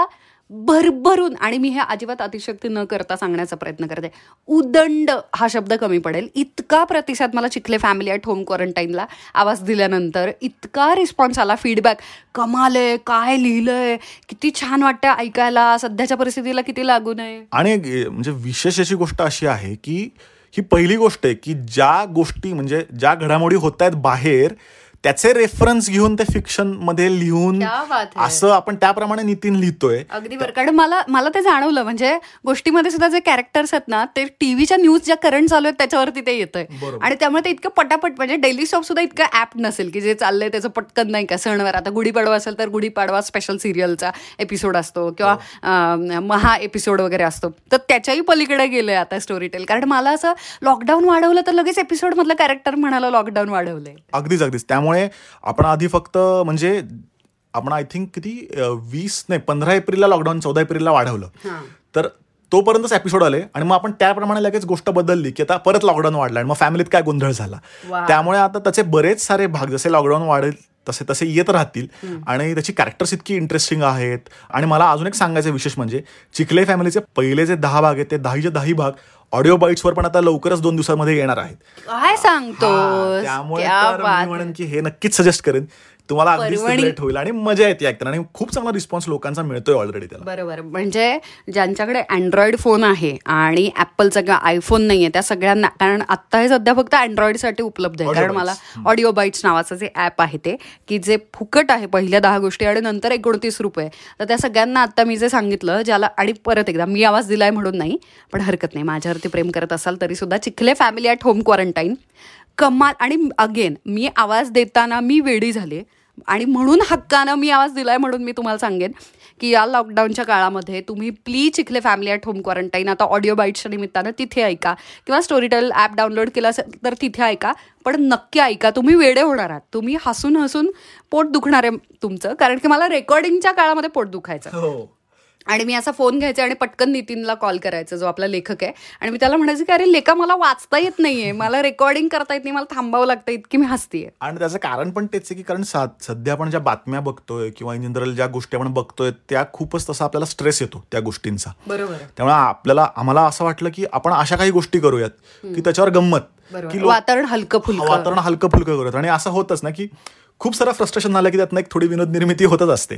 भरभरून आणि मी हे अजिबात अतिशक्ती न करता सांगण्याचा प्रयत्न करते. उदंड हा शब्द कमी पडेल. इतका प्रतिसाद मला चिखले फॅमिली ॲट होम क्वारंटाईनला आवाज दिल्यानंतर इतका रिस्पॉन्स आला फीडबॅक कमाल आहे काय लिहिलंय? किती छान वाटतं ऐकायला. सध्याच्या परिस्थितीला किती लागू नये? आणि म्हणजे विशेष अशी गोष्ट अशी आहे की ही पहिली गोष्ट आहे की ज्या गोष्टी म्हणजे ज्या घडामोडी होत आहेत बाहेर त्याचे रेफरन्स घेऊन ते फिक्शनमध्ये लिहून असं आपण त्याप्रमाणे नितीन लिहितोय. अगदी बरं. कारण मला मला ते जाणवलं. म्हणजे गोष्टीमध्ये सुद्धा जे कॅरेक्टर्स आहेत ना ते टीव्हीच्या न्यूज ज्या करंट चालू आहेत त्याच्यावरती ते येतंय. आणि त्यामुळे ते इतकं पटापट म्हणजे डेली स्टॉप सुद्धा इतकं ऍप नसेल की जे चाललंय त्याचं पटकन नाही का? सणवार. आता गुढीपाडवा असेल तर गुढीपाडवा स्पेशल सिरियलचा एपिसोड असतो किंवा हो. महा एपिसोड वगैरे असतो. तर त्याच्याही पलीकडे गेलंय आता स्टोरी टेल कारण मला असं लॉकडाऊन वाढवलं तर लगेच एपिसोड मधलं कॅरेक्टर म्हणाला लॉकडाऊन वाढवलंय. अगदीच अगदीच. त्यामुळे त्यामुळे आपण आधी फक्त म्हणजे आपण आय थिंक किती वीस नाही पंधरा एप्रिलला लॉकडाऊन चौदा एप्रिलला वाढवलं. तर तोपर्यंतच एपिसोड आले आणि मग आपण त्याप्रमाणे लगेच गोष्ट बदलली की आता परत लॉकडाऊन वाढला आणि मग फॅमिलीत काय गोंधळ झाला. त्यामुळे आता त्याचे बरेच सारे भाग जसे लॉकडाऊन वाढेल तसे तसे येत राहतील. आणि त्याची कॅरेक्टर्स इतकी इंटरेस्टिंग आहेत. आणि मला अजून एक सांगायचं विशेष म्हणजे चिखले फॅमिलीचे पहिले जे दहा भाग आहेत ते दहाचे दहाही भाग ऑडिओ बाईट्सवर पण आता लवकरच दोन दिवसांमध्ये येणार आहेत. काय सांगतो त्यामुळे म्हणेन की हे नक्कीच सजेस्ट करेन. तुम्हाला अगदीच होईल आणि मजा येते ऐकताना. आणि खूप चांगला रिस्पॉन्स लोकांचा मिळतोय ऑलरेडी त्याला. बरोबर. म्हणजे ज्यांच्याकडे अँड्रॉइड फोन आहे आणि ऍपलचा किंवा आयफोन नाहीये त्या सगळ्यांना कारण आता हे सध्या फक्त साठी उपलब्ध आहे. कारण मला ऑडिओ बाईट्स नावाचं जे ऍप आहे ते की जे फुकट आहे पहिल्या दहा गोष्टी आणि नंतर एकोणतीस रुपये. तर त्या सगळ्यांना आता मी जे सांगितलं ज्याला आणि परत एकदा मी आवाज दिलाय म्हणून नाही पण हरकत नाही. माझ्यावरती प्रेम करत असाल तरी सुद्धा Chikhale family at home quarantine कमाल. आणि अगेन मी आवाज देताना मी वेडी झाले. आणि म्हणून हक्कानं मी आवाज दिलाय म्हणून मी तुम्हाला सांगेन की या लॉकडाऊनच्या काळामध्ये तुम्ही please Chikhale family at home quarantine आता ऑडिओ बाईट्सच्या निमित्तानं तिथे ऐका. किंवा स्टोरीटेल ॲप डाउनलोड केलं असेल तर तिथे ऐका. पण नक्की ऐका तुम्ही वेडे होणार आहात. तुम्ही हसून हसून पोट दुखणार आहे तुमचं. कारण की मला रेकॉर्डिंगच्या काळामध्ये पोट दुखायचं. हो. आणि मी असा फोन घ्यायचा आणि पटकन नितीनला कॉल करायचा जो आपला लेखक आहे. आणि मी त्याला म्हणायचं की अरे लेखा मला वाचता येत नाहीये. मला रेकॉर्डिंग करता येत नाही. मला थांबावं लागतं. इतकी मी हसतीये. आणि त्याचं कारण पण तेच आहे की कारण सध्या आपण ज्या बातम्या बघतोय किंवा इन जनरल ज्या गोष्टी आपण बघतोय त्या खूपच तसा आपल्याला स्ट्रेस येतो त्या गोष्टींचा. बरोबर. त्यामुळे आपल्याला आम्हाला असं वाटलं की आपण अशा काही गोष्टी करूयात की त्याच्यावर गंमत. की वातावरण हलकं फुलकं. वातावरण हलकं फुलकं करूयात. आणि असं होतच ना की खूप सारा फ्रस्ट्रेशन झालं की त्यातनं एक थोडी विनोद निर्मिती होतच असते.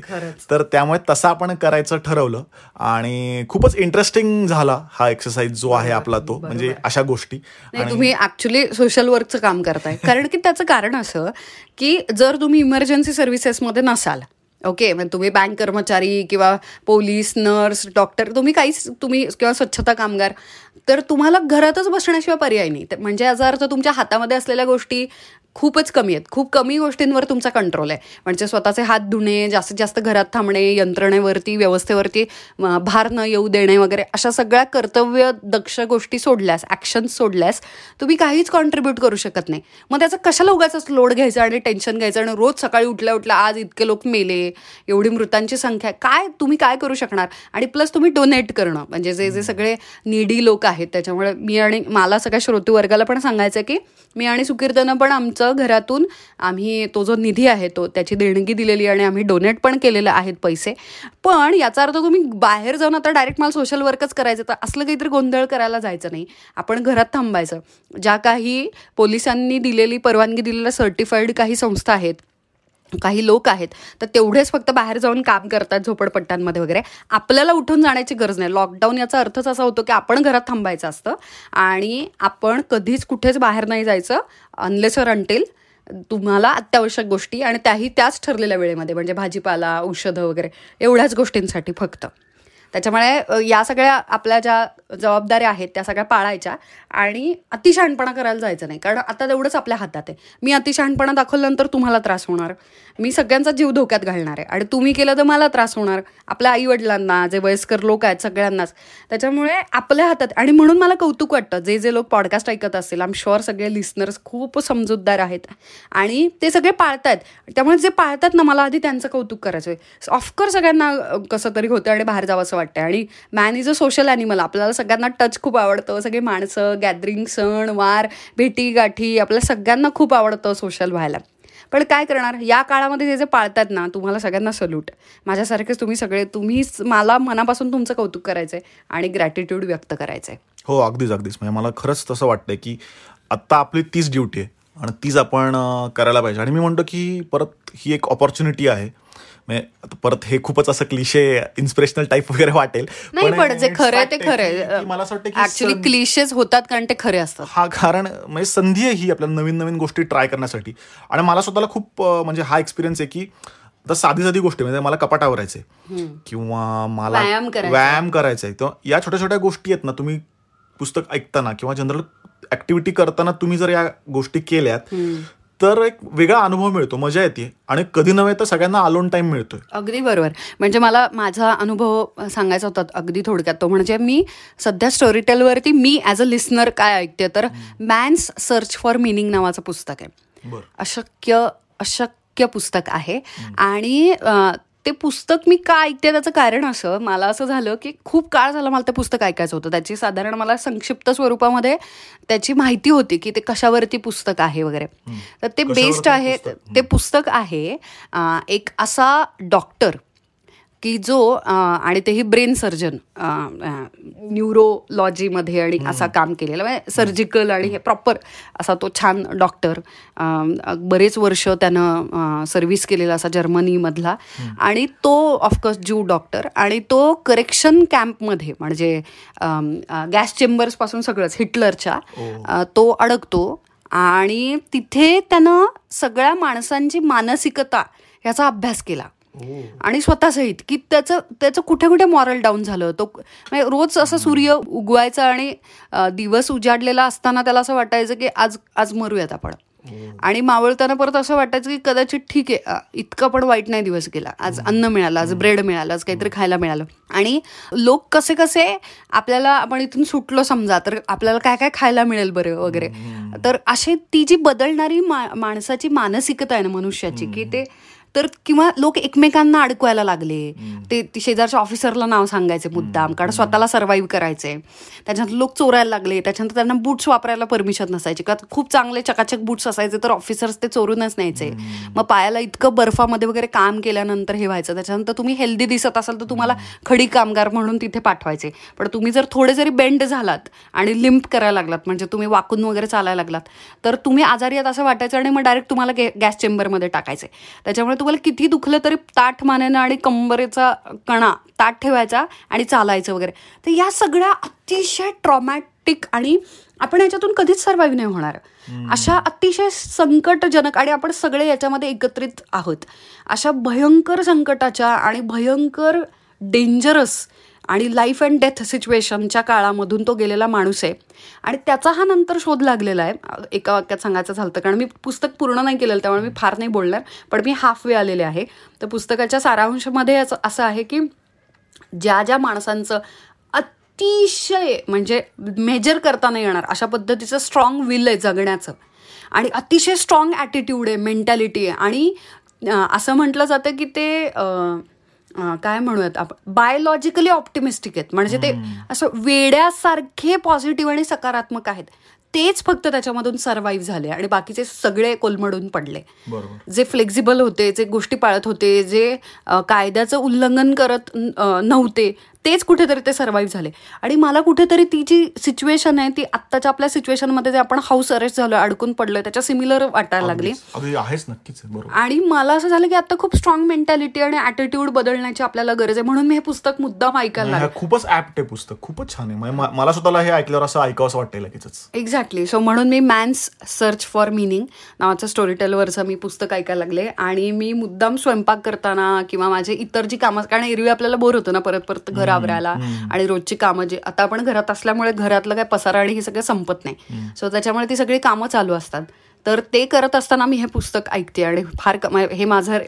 तर त्यामुळे तसं आपण करायचं ठरवलं आणि खूपच इंटरेस्टिंग झाला हा एक्सरसाइज जो आहे आपला तो म्हणजे अशा गोष्टी. तुम्ही ऍक्च्युली सोशल वर्कचं काम करताय. कारण की त्याचं कारण असं की जर तुम्ही इमर्जन्सी सर्व्हिसेसमध्ये नसाल ओके म्हणजे तुम्ही बँक कर्मचारी किंवा पोलीस नर्स डॉक्टर तुम्ही काहीच तुम्ही किंवा स्वच्छता कामगार तर तुम्हाला घरातच बसण्याशिवाय पर्याय नाही. म्हणजे याचा अर्थ तुमच्या हातामध्ये असलेल्या गोष्टी खूपच कमी आहेत. खूप कमी गोष्टींवर तुमचा कंट्रोल आहे. म्हणजे स्वतःचे हात धुणे जास्तीत जास्त घरात थांबणे यंत्रणेवरती व्यवस्थेवरती भार न येऊ देणे वगैरे अशा सगळ्या कर्तव्य दक्ष गोष्टी सोडल्यास ॲक्शन्स सोडल्यास तुम्ही काहीच कॉन्ट्रीब्यूट करू शकत नाही. मग त्याचा कशाला उगाच लोड घ्यायचा आणि टेन्शन घ्यायचं आणि रोज सकाळी उठल्या उठल्या आज इतके लोक मेले एवढी मृतांची संख्या काय तुम्ही काय करू शकणार? आणि प्लस तुम्ही डोनेट करणं. म्हणजे जे जे सगळे निडी लोक आहेत त्याच्यामुळे मी आणि मला सगळ्या श्रोती वर्गाला पण सांगायचं की मी आणि सुकीर्तनं पण आमचं घरातून आम्ही तो जो निधी आहे तो त्याची देणगी दिलेली आणि आम्ही डोनेट पण केलेले आहेत पैसे. पण याचा अर्थ तुम्ही बाहेर जाऊन आता डायरेक्ट मला सोशल वर्कच करायचं तर असलं काहीतरी गोंधळ करायला जायचं नाही. आपण घरात थांबायचं. ज्या काही पोलिसांनी दिलेली परवानगी दिलेल्या सर्टिफाईड काही संस्था आहेत काही लोक आहेत तर तेवढेच फक्त बाहेर जाऊन काम करतात झोपडपट्ट्यांमध्ये वगैरे. आपल्याला उठून जाण्याची गरज नाही. लॉकडाऊन याचा अर्थच असा होतो की आपण घरात थांबायचं असतं आणि आपण कधीच कुठेच बाहेर नाही जायचं अनलेस और अंटेल तुम्हाला अत्यावश्यक गोष्टी आणि त्याही त्याच ठरलेल्या वेळेमध्ये म्हणजे भाजीपाला औषधं वगैरे एवढ्याच गोष्टींसाठी फक्त. त्याच्यामुळे या सगळ्या आपल्या ज्या जबाबदाऱ्या आहेत त्या सगळ्या पाळायच्या आणि अतिशहाणपणा करायला जायचं नाही. कारण आता तेवढंच आपल्या हातात आहे. मी अतिशहाणपणा दाखवल्यानंतर तुम्हाला त्रास होणार. मी सगळ्यांचा जीव धोक्यात घालणार आहे. आणि तुम्ही केलं तर मला त्रास होणार. आपल्या आईवडिलांना जे वयस्कर लोक आहेत सगळ्यांनाच. त्याच्यामुळे आपल्या हातात आणि म्हणून मला कौतुक वाटतं जे जे लोक पॉडकास्ट ऐकत असतील आम शुअर सगळे लिस्नर्स खूप समजूतदार आहेत. आणि ते सगळे पाळतायत. त्यामुळे जे पाळतात ना मला आधी त्यांचं कौतुक करायचं आहे ऑफकोर्स सगळ्यांना कसं तरी होतं आणि बाहेर जावं असं वाटतं आणि man is a social animal आपल्याला सगळ्यांना टच खूप आवडतं. सगळी माणसं गॅदरिंग सण वार भेटी गाठी आपल्या सगळ्यांना खूप आवडतं सोशल व्हायला. पण काय करणार? या काळामध्ये जे जे पाळतात ना तुम्हाला सगळ्यांना सल्यूट माझ्यासारखेच तुम्ही सगळे तुम्हीच मला मनापासून तुमचं कौतुक करायचं आहे आणि ग्रॅटिट्यूड व्यक्त करायचं आहे हो अगदीच अगदीच. म्हणजे मला खरंच तसं वाटतंय की आत्ता आपली तीच ड्युटी आहे आणि तीच आपण करायला पाहिजे. आणि मी म्हणतो की परत ही एक ऑपॉर्च्युनिटी आहे. परत हे खूपच असं क्लिशे इन्स्पिरेशनल टाईप वगैरे वाटेल. नाही पण जे खरं ते खरं मला असं वाटतं ऍक्च्युली होतात कारण ते खरे असतात. हा कारण म्हणजे संधी आहे ही आपल्याला नवीन नवीन गोष्टी ट्राय करण्यासाठी. आणि मला स्वतःला खूप म्हणजे हा एक्सपिरियन्स आहे की आता साधी साधी गोष्टी म्हणजे मला कपाट आवरायचे किंवा मला व्यायाम करायचा. आहे तर या छोट्या छोट्या गोष्टी आहेत ना तुम्ही पुस्तक ऐकताना किंवा जनरल ऍक्टिव्हिटी करताना तुम्ही जर या गोष्टी केल्यात तर एक वेगळा अनुभव मिळतो मजा येते. आणि कधी नव्हे तर सगळ्यांना अलोन टाइम मिळतोय. अगदी बरोबर. म्हणजे मला माझा अनुभव सांगायचा होता अगदी थोडक्यात तो म्हणजे मी सध्या स्टोरी टेलवरती मी ॲज अ लिस्नर काय ऐकते तर मॅन्स सर्च फॉर मिनिंग नावाचं पुस्तक आहे. बरं. अशक्य अशक्य पुस्तक आहे. आणि ते पुस्तक मी का ऐकते त्याचं कारण असं मला असं झालं की खूप काळ झाला मला ते पुस्तक ऐकायचं होतं. त्याची साधारण मला संक्षिप्त स्वरूपामध्ये त्याची माहिती होती की ते कशावरती पुस्तक आहे वगैरे. तर ते बेस्ड आहे? ते पुस्तक आहे एक असा डॉक्टर की जो आणि तेही ब्रेन सर्जन न्यूरोलॉजीमध्ये आणि असा काम केलेला म्हणजे सर्जिकल आणि हे प्रॉपर असा तो छान डॉक्टर बरेच वर्ष त्यानं सर्व्हिस केलेला असा जर्मनीमधला. आणि तो ऑफकोर्स ज्यू डॉक्टर आणि तो करेक्शन कॅम्पमध्ये म्हणजे गॅस चेंबर्सपासून सगळंच हिटलरच्या तो अडकतो. आणि तिथे त्यानं सगळ्या माणसांची मानसिकता याचा अभ्यास केला. आणि स्वतःसहित की त्याचं त्याचं कुठे कुठे मॉरल डाऊन झालं. तो म्हणजे रोज असं सूर्य उगवायचा आणि दिवस उजाडलेला असताना त्याला असं वाटायचं की आज आज मरूयात आपण. आणि मावळताना परत असं वाटायचं की कदाचित ठीक आहे इतकं पण वाईट नाही दिवस गेला. आज अन्न मिळालं आज ब्रेड मिळालं आज काहीतरी खायला मिळालं. आणि लोक कसे कसे आपल्याला आपण इथून सुटलो समजा तर आपल्याला काय काय खायला मिळेल बरं वगैरे? तर अशी ती जी बदलणारी मा- माणसाची मानसिकता आहे ना मनुष्याची की ते तर किंवा लोक एकमेकांना अडकवायला लागले. ते शेजारच्या ऑफिसरला नाव सांगायचे मुद्दाम कारण स्वतःला सर्व्हाइव्ह करायचे त्याच्यानंतर लोक चोरायला लागले त्याच्यानंतर त्यांना बूट्स वापरायला परमिशन नसायची. का खूप चांगले चकाचक बूट्स असायचे तर ऑफिसर्स ते चोरूनच न्यायचे. मग पायाला इतकं बर्फामध्ये वगैरे काम केल्यानंतर हे व्हायचं. त्याच्यानंतर तुम्ही हेल्दी दिसत असाल तर तुम्हाला खडी कामगार म्हणून तिथे पाठवायचे. पण तुम्ही जर थोडे जरी बेंड झालात आणि लिम्प करायला लागलात म्हणजे तुम्ही वाकून वगैरे चालायला लागलात तर तुम्ही आजारी आहात असं वाटायचं आणि मग डायरेक्ट तुम्हाला गे- गॅस चेंबरमध्ये टाकायचे. त्याच्यामुळे तुम्हाला किती दुखलं तरी ताठ मानेनं आणि कंबरेचा कणा ताठ ठेवायचा आणि चालायचं वगैरे. तर या सगळ्या अतिशय ट्रॉमॅटिक आणि आपण याच्यातून कधीच सर्वाईव्ह नाही होणार. अशा अतिशय संकटजनक आणि आपण सगळे याच्यामध्ये एकत्रित आहोत. अशा भयंकर संकटाच्या आणि भयंकर डेंजरस आणि लाईफ अँड डेथ सिच्युएशनच्या काळामधून तो गेलेला माणूस आहे. आणि त्याचा हा नंतर शोध लागलेला आहे. एका वाक्यात सांगायचं झालं तर. कारण मी पुस्तक पूर्ण नाही केलेलं त्यामुळे मी फार नाही बोलणार. पण मी हाफ वे आलेले आहे. तर पुस्तकाच्या सारांशमध्ये असं असं आहे की ज्या ज्या माणसांचं अतिशय म्हणजे मेजर करता नाही येणार अशा पद्धतीचं स्ट्रॉंग विल आहे जगण्याचं. आणि अतिशय स्ट्रॉंग ॲटिट्यूड आहे मेंटॅलिटी आहे. आणि असं म्हटलं जातं की ते काय म्हणूयात आपण बायोलॉजिकली ऑप्टिमिस्टिक आहेत. म्हणजे ते असं वेड्यासारखे पॉझिटिव्ह आणि सकारात्मक आहेत. तेच फक्त त्याच्यामधून सर्वाईव्ह झाले आणि बाकीचे सगळे कोलमडून पडले. जे फ्लेक्झिबल होते जे गोष्टी पाळत होते जे कायद्याचं उल्लंघन करत नव्हते तेच कुठेतरी ते सर्वाईव्ह झाले. आणि मला कुठेतरी ती जी सिच्युएशन आहे ती आत्ताच्या आपल्या सिच्युएशनमध्ये जे आपण हाऊस अरेस्ट झालो अडकून पडलोय त्याच्या सिमिलर वाटायला लागली. आणि मला असं झालं की आता खूप स्ट्रॉंग मेंटॅलिटी आणि ॲटिट्यूड बदलण्याची आपल्याला गरज आहे. म्हणून मी हे पुस्तक मुद्दाम ऐकायला खूपच ऍप्ट आहे पुस्तक. खूपच छान आहे. मला स्वतःला हे ऐकल्यावर असं ऐकावं वाटतं लगेचच. एक्झॅक्टली सो म्हणून मी मॅन्स सर्च फॉर मिनिंग नावाचं स्टोरी टेलवरचं मी पुस्तक ऐकायला लागले. आणि मी मुद्दाम स्वयंपाक करताना किंवा माझे इतर जी कामं कारण एरवी आपल्याला बोर होतं ना परत परत घर आवरायला आणि रोजची कामं जी आता आपण घरात असल्यामुळे घरातलं काय पसारा आणि हे सगळं संपत नाही. सो त्याच्यामुळे ती सगळी कामं चालू असतात. तर ते करत असताना मी हे पुस्तक ऐकते आणि फार हे माझं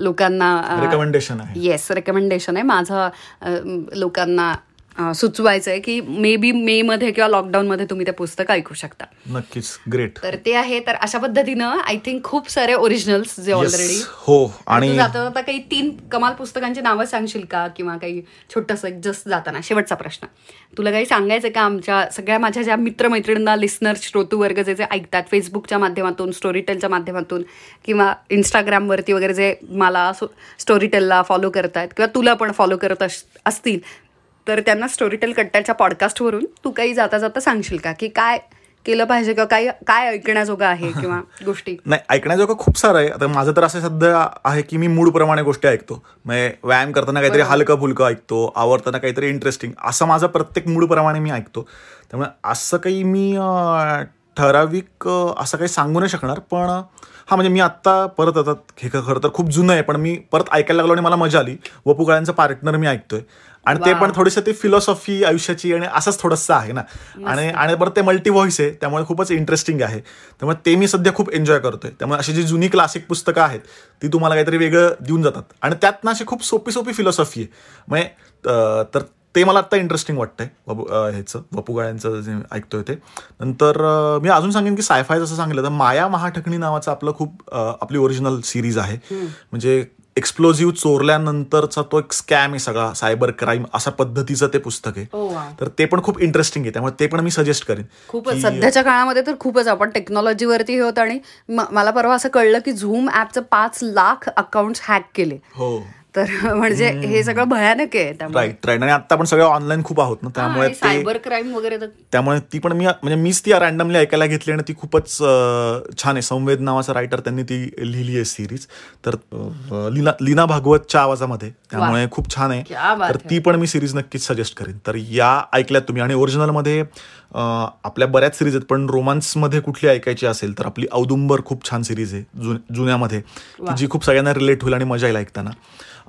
लोकांना रेकमेंडेशन आहे. येस रेकमेंडेशन आहे. माझं लोकांना सुचवायचं आहे की मे बी मे मध्ये किंवा लॉकडाऊनमध्ये तुम्ही ते पुस्तक ऐकू शकता. नक्कीच. ग्रेट तर ते आहे तर अशा पद्धतीनं आय थिंक खूप सारे ओरिजिनल्स जे ऑलरेडी हो आणि जाता काही तीन कमाल पुस्तकांची नावं सांगशील का? किंवा काही छोटस जस्ट जाताना? शेवटचा प्रश्न. तुला काही सांगायचं का आमच्या सगळ्या माझ्या ज्या मित्रमैत्रिणींना लिस्नर श्रोतू वर्ग जे जे ऐकतात फेसबुकच्या माध्यमातून स्टोरीटेलच्या माध्यमातून किंवा इंस्टाग्रामवरती वगैरे जे मला स्टोरीटेलला फॉलो करतायत किंवा तुला पण फॉलो करत अस- असतील तर त्यांना स्टोरीटेल कट्ट्याच्या पॉडकास्टवरून तू काही जाता जाता सांगशील का? की काय केलं पाहिजे किंवा काय काय ऐकण्याजोगं आहे किंवा गोष्टी? नाही ऐकण्याजोगं खूप सारं आहे. आता माझं तर असं सध्या आहे की मी मूडप्रमाणे गोष्टी ऐकतो. म्हणजे व्यायाम करताना काहीतरी हलकं फुलकं ऐकतो आवडताना काहीतरी इंटरेस्टिंग असं माझं प्रत्येक मूडप्रमाणे मी ऐकतो. त्यामुळे असं काही मी ठराविक असं काही सांगू नाही शकणार. पण हा म्हणजे मी आत्ता परत आता हे खरं तर खूप जुनं आहे. पण मी परत ऐकायला लागलो आणि मला मजा आली. वपू काळ्यांचं पार्टनर मी ऐकतोय. आणि ते पण थोडीसं ते फिलॉसॉफी आयुष्याची आणि असंच थोडंसं आहे ना. आणि आणि बरं ते मल्टी व्हॉइस आहे त्यामुळे खूपच इंटरेस्टिंग आहे. त्यामुळे ते मी सध्या खूप एन्जॉय करतोय. त्यामुळे अशी जी जुनी क्लासिक पुस्तकं आहेत ती तुम्हाला काहीतरी वेगळं देऊन जातात. आणि त्यात ना अशी खूप सोपी सोपी फिलॉसॉफी आहे. म्हणजे तर ते मला आत्ता इंटरेस्टिंग वाटतंय. अं, ह्याचं वपू गाळ्यांचं जे ऐकतोय ते. नंतर मी अजून सांगेन की सायफाय जसं सांगितलं तर माया महाठकणी नावाचं आपलं खूप आपली ओरिजिनल सिरीज आहे. म्हणजे एक्सप्लोजिव्ह चोरल्यानंतरचा तो एक स्कॅम आहे सगळा सायबर क्राईम अशा पद्धतीचं ते पुस्तक आहे. तर ते पण खूप इंटरेस्टिंग आहे त्यामुळे ते पण मी सजेस्ट करेन. खूपच की- सध्याच्या काळामध्ये तर खूपच आपण टेक्नॉलॉजीवरती हे होत आणि मला परवा असं कळलं की झूम ऍपचं पाच लाख अकाउंट हॅक केले. हो. तर म्हणजे हे सगळं भयानक आहे त्यामुळे. राईट राईट आणि आता आपण सगळं ऑनलाईन खूप आहोत ना त्यामुळे सायबर क्राईम वगैरे त्यामुळे ती पण मी म्हणजे मीच ती रॅन्डमली ऐकायला घेतली आणि ती खूपच छान आहे. संवेद नावाचा रायटर त्यांनी ती लिहिली आहे सिरीज तर लीना लीना भागवतच्या आवाजामध्ये. त्यामुळे खूप छान आहे. तर ती पण मी सिरीज नक्कीच सजेस्ट करेन. तर या ऐकल्यात तुम्ही. आणि ओरिजिनलमध्ये आपल्या बऱ्याच सिरीज आहेत पण रोमांसमध्ये कुठली ऐकायची असेल तर आपली औदुंबर खूप छान सिरीज आहे जुन- जुन्यामध्ये. की जी खूप सगळ्यांना रिलेट होईल आणि मजा येईल ऐकताना.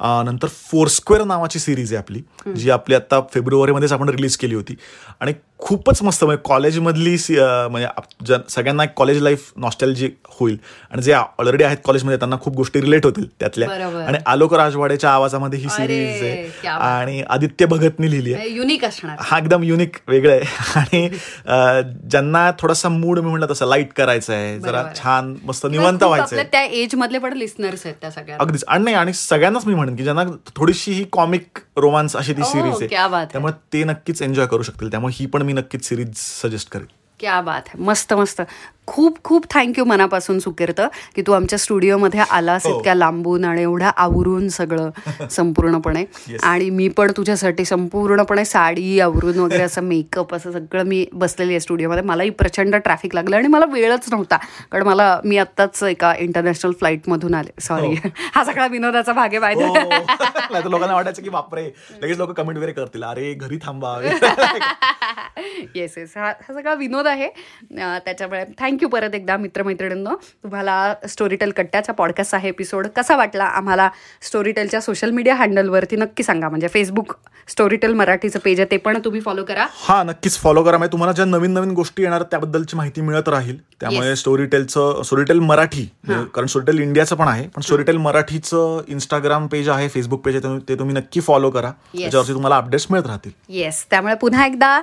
नंतर फोरस्क्वेअर नावाची सिरीज आहे आपली जी आपली आता फेब्रुवारीमध्येच आपण रिलीज केली होती. आणि खूपच मस्त म्हणजे कॉलेजमधली म्हणजे सगळ्यांना एक कॉलेज लाईफ नॉस्टॅल्जिक होईल. आणि जे ऑलरेडी आहेत कॉलेजमध्ये त्यांना खूप गोष्टी रिलेट होतील त्यातल्या. आणि आलोक राजवाडेच्या आवाजामध्ये ही सिरीज आहे. आणि आदित्य भगतनी लिहिली आहे. युनिक असणार. हा एकदम युनिक वेगळं आहे. आणि ज्यांना थोडासा मूड मी म्हणलं तसं लाइट करायचं आहे जरा. छान मस्त निवांत व्हायचं त्या एज मधले पण लिस्नर्स आहेत त्या सगळ्या अगदीच. आणि नाही आणि सगळ्यांनाच मी म्हणेन की ज्यांना थोडीशी ही कॉमिक रोमांस अशी ती सिरीज आहे है. त्यामुळे ते नक्कीच एन्जॉय करू शकतील. त्यामुळे ही पण मी नक्कीच सिरीज सजेस्ट करेन. क्या बात आहे. मस्त मस्त. खूप खूप थँक्यू मनापासून सुकीर्त की तू आमच्या स्टुडिओमध्ये आलास हो. इतक्या लांबून आणि एवढ्या आवरून सगळं संपूर्णपणे. Yes. आणि मी पण तुझ्यासाठी संपूर्णपणे साडी आवरून वगैरे असं मेकअप असं सगळं मी बसलेली आहे स्टुडिओमध्ये. मलाही प्रचंड ट्रॅफिक लागलं आणि मला वेळच नव्हता. कारण मला मी आत्ताच एका इंटरनॅशनल फ्लाईटमधून आले. सॉरी हा. सगळा विनोदाचा भाग आहे हो. लोकांना वाटायचं की बापरे लगेच लोक कमेंट वगैरे करतील. अरे घरी थांबा. येस येस हा हा सगळा विनोद आहे. त्याच्यामुळे थँक्यू परत एकदा मित्रमैत्रिणींनो. तुम्हाला स्टोरीटेल कट्ट्याचा पॉडकास्ट आहे एपिसोड कसा वाटला? आम्हाला स्टोरीटेलच्या सोशल मीडिया हँडलवरती नक्की सांगा. म्हणजे फेसबुक स्टोरीटेल मराठीचं पेज आहे ते पण तुम्ही फॉलो करा. हा नक्कीच फॉलो करा. म्हणजे तुम्हाला ज्या नवीन नवीन गोष्टी येणार त्याबद्दलची माहिती मिळत राहील. त्यामुळे स्टोरीटेलचं स्टोरीटेल मराठी कारण स्टोरीटेल इंडियाचं पण आहे पण स्टोरीटेल मराठीचं इंस्टाग्राम पेज आहे फेसबुक पेज आहे ते- तुम्ही नक्की फॉलो करा. त्याच्यावरती तुम्हाला अपडेट्स मिळत राहतील. येस त्यामुळे पुन्हा एकदा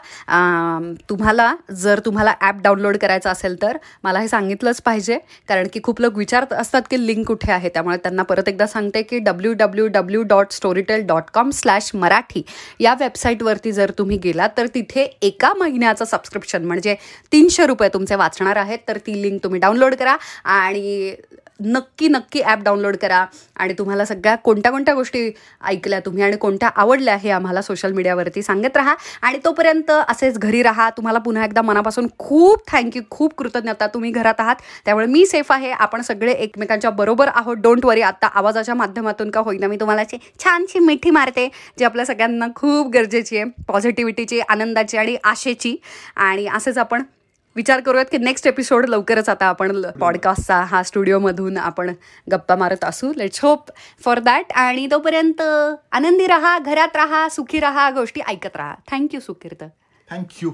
तुम्हाला जर तुम्हाला ॲप डाउनलोड करायचं असेल तर मला हे सांगितलंच पाहिजे कारण की खूप लोक विचारत असतात की लिंक कुठे आहे? त्यामुळे त्यांना परत एकदा सांगते की W W W dot Storytel dot com slash Marathi या वेबसाईटवरती जर तुम्ही गेलात तर तिथे एका महिन्याचं सबस्क्रिप्शन म्हणजे तीनशे रुपये तुमचे वाचणार आहेत. तर ती लिंक तुम्ही डाउनलोड करा आणि नक्की नक्की ॲप डाउनलोड करा. आणि तुम्हाला सगळ्या कोणत्या कोणत्या गोष्टी ऐकल्या तुम्ही आणि कोणत्या आवडल्या हे आम्हाला सोशल मीडियावरती सांगत राहा. आणि तोपर्यंत असेच घरी राहा. तुम्हाला पुन्हा एकदा मनापासून खूप थँक्यू खूप कृतज्ञता तुम्ही घरात आहात. त्यामुळे मी सेफ आहे. आपण सगळे एकमेकांच्या बरोबर आहोत. डोंट वरी आत्ता आवाजाच्या माध्यमातून का होईना मी तुम्हाला अशी छानशी मिठी मारते जी आपल्या सगळ्यांना खूप गरजेची आहे. पॉझिटिव्हिटीची आनंदाची आणि आशेची. आणि असेच आपण विचार करूयात की नेक्स्ट एपिसोड लवकरच आता आपण पॉडकास्टचा हा स्टुडिओमधून आपण गप्पा मारत असू. लेट्स होप फॉर दॅट आणि तोपर्यंत आनंदी राहा घरात राहा सुखी राहा गोष्टी ऐकत राहा. थँक्यू सुकीर्त. थँक्यू